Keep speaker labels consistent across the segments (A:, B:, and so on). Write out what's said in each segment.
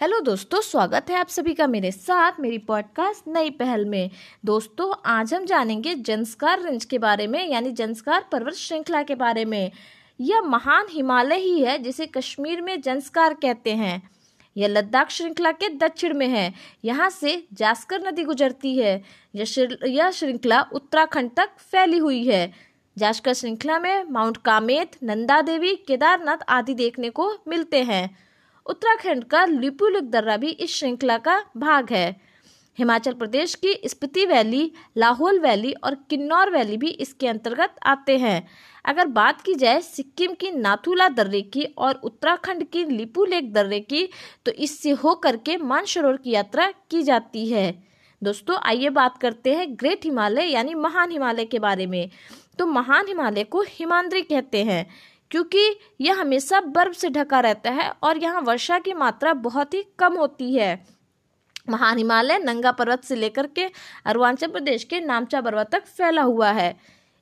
A: Hello दोस्तों, स्वागत है आप सभी का मेरे साथ मेरी पॉडकास्ट नई पहल में। दोस्तों, आज हम जानेंगे जंस्कार रेंज के बारे में, यानी जंस्कार पर्वत श्रृंखला के बारे में। यह महान हिमालय ही है, जिसे कश्मीर में जंस्कार कहते हैं। यह लद्दाख श्रृंखला के दक्षिण में है, यहाँ से जास्कर नदी गुजरती है। यह श्रृंखला उत्तराखंड तक फैली हुई है। जास्कर श्रृंखला में माउंट कामेत, नंदा देवी, केदारनाथ आदि देखने को मिलते हैं। उत्तराखंड का लिपुलिक दर्रा भी इस श्रृंखला का भाग है। हिमाचल प्रदेश की स्पीति वैली, लाहौल वैली और किन्नौर वैली भी इसके अंतर्गत आते हैं। अगर बात की जाए सिक्किम की नाथुला दर्रे की और उत्तराखंड की लिपू लेक दर्रे की तो इससे होकर के मानसरोवर की यात्रा की जाती है। दोस्तों, आइए बात करते हैं ग्रेट हिमालय यानी महान हिमालय के बारे में। तो महान हिमालय को हिमांद्री कहते हैं। क्योंकि यह हमेशा बर्फ़ से ढका रहता है और यहाँ वर्षा की मात्रा बहुत ही कम होती है। महान हिमालय नंगा पर्वत से लेकर के अरुणाचल प्रदेश के नामचा पर्वत तक फैला हुआ है।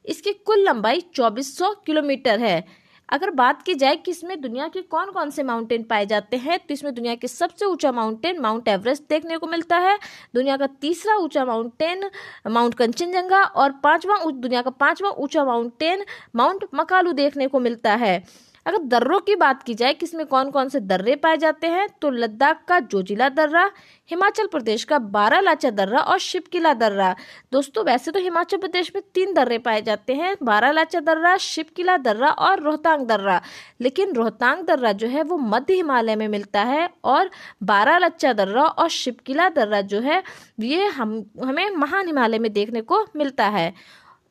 A: इसकी कुल लंबाई 2400 किलोमीटर है। अगर बात की जाए कि इसमें दुनिया के कौन कौन से माउंटेन पाए जाते हैं तो इसमें दुनिया के सबसे ऊँचा माउंटेन माउंट एवरेस्ट देखने को मिलता है। दुनिया का तीसरा ऊँचा माउंटेन माउंट कंचनजंगा और पांचवा दुनिया का पांचवा ऊँचा माउंटेन माउंट मकालू देखने को मिलता है। अगर दर्रों की बात की जाए कि इसमें कौन कौन से दर्रे पाए जाते हैं तो लद्दाख का जोजिला दर्रा, हिमाचल प्रदेश का बारह लाचा दर्रा और शिवकिला दर्रा। दोस्तों, वैसे तो हिमाचल प्रदेश में तीन दर्रे पाए जाते हैं बारह लाचा दर्रा शिवकिला दर्रा और रोहतांग दर्रा। लेकिन रोहतांग दर्रा जो है, वो मध्य हिमालय में मिलता है और बारह लच्चा दर्रा और शिवकिला दर्रा जो है, ये हम, हमें महान हिमालय में देखने को मिलता है।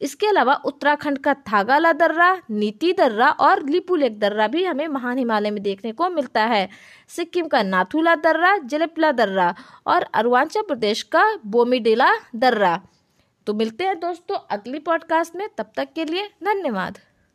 A: इसके अलावा उत्तराखंड का थागाला दर्रा, नीति दर्रा और लिपू लेक दर्रा भी हमें महान हिमालय में देखने को मिलता है। सिक्किम का नाथुला दर्रा जलेपला दर्रा और अरुणाचल प्रदेश का बोमीडेला दर्रा। तो मिलते हैं दोस्तों अगली पॉडकास्ट में, तब तक के लिए धन्यवाद।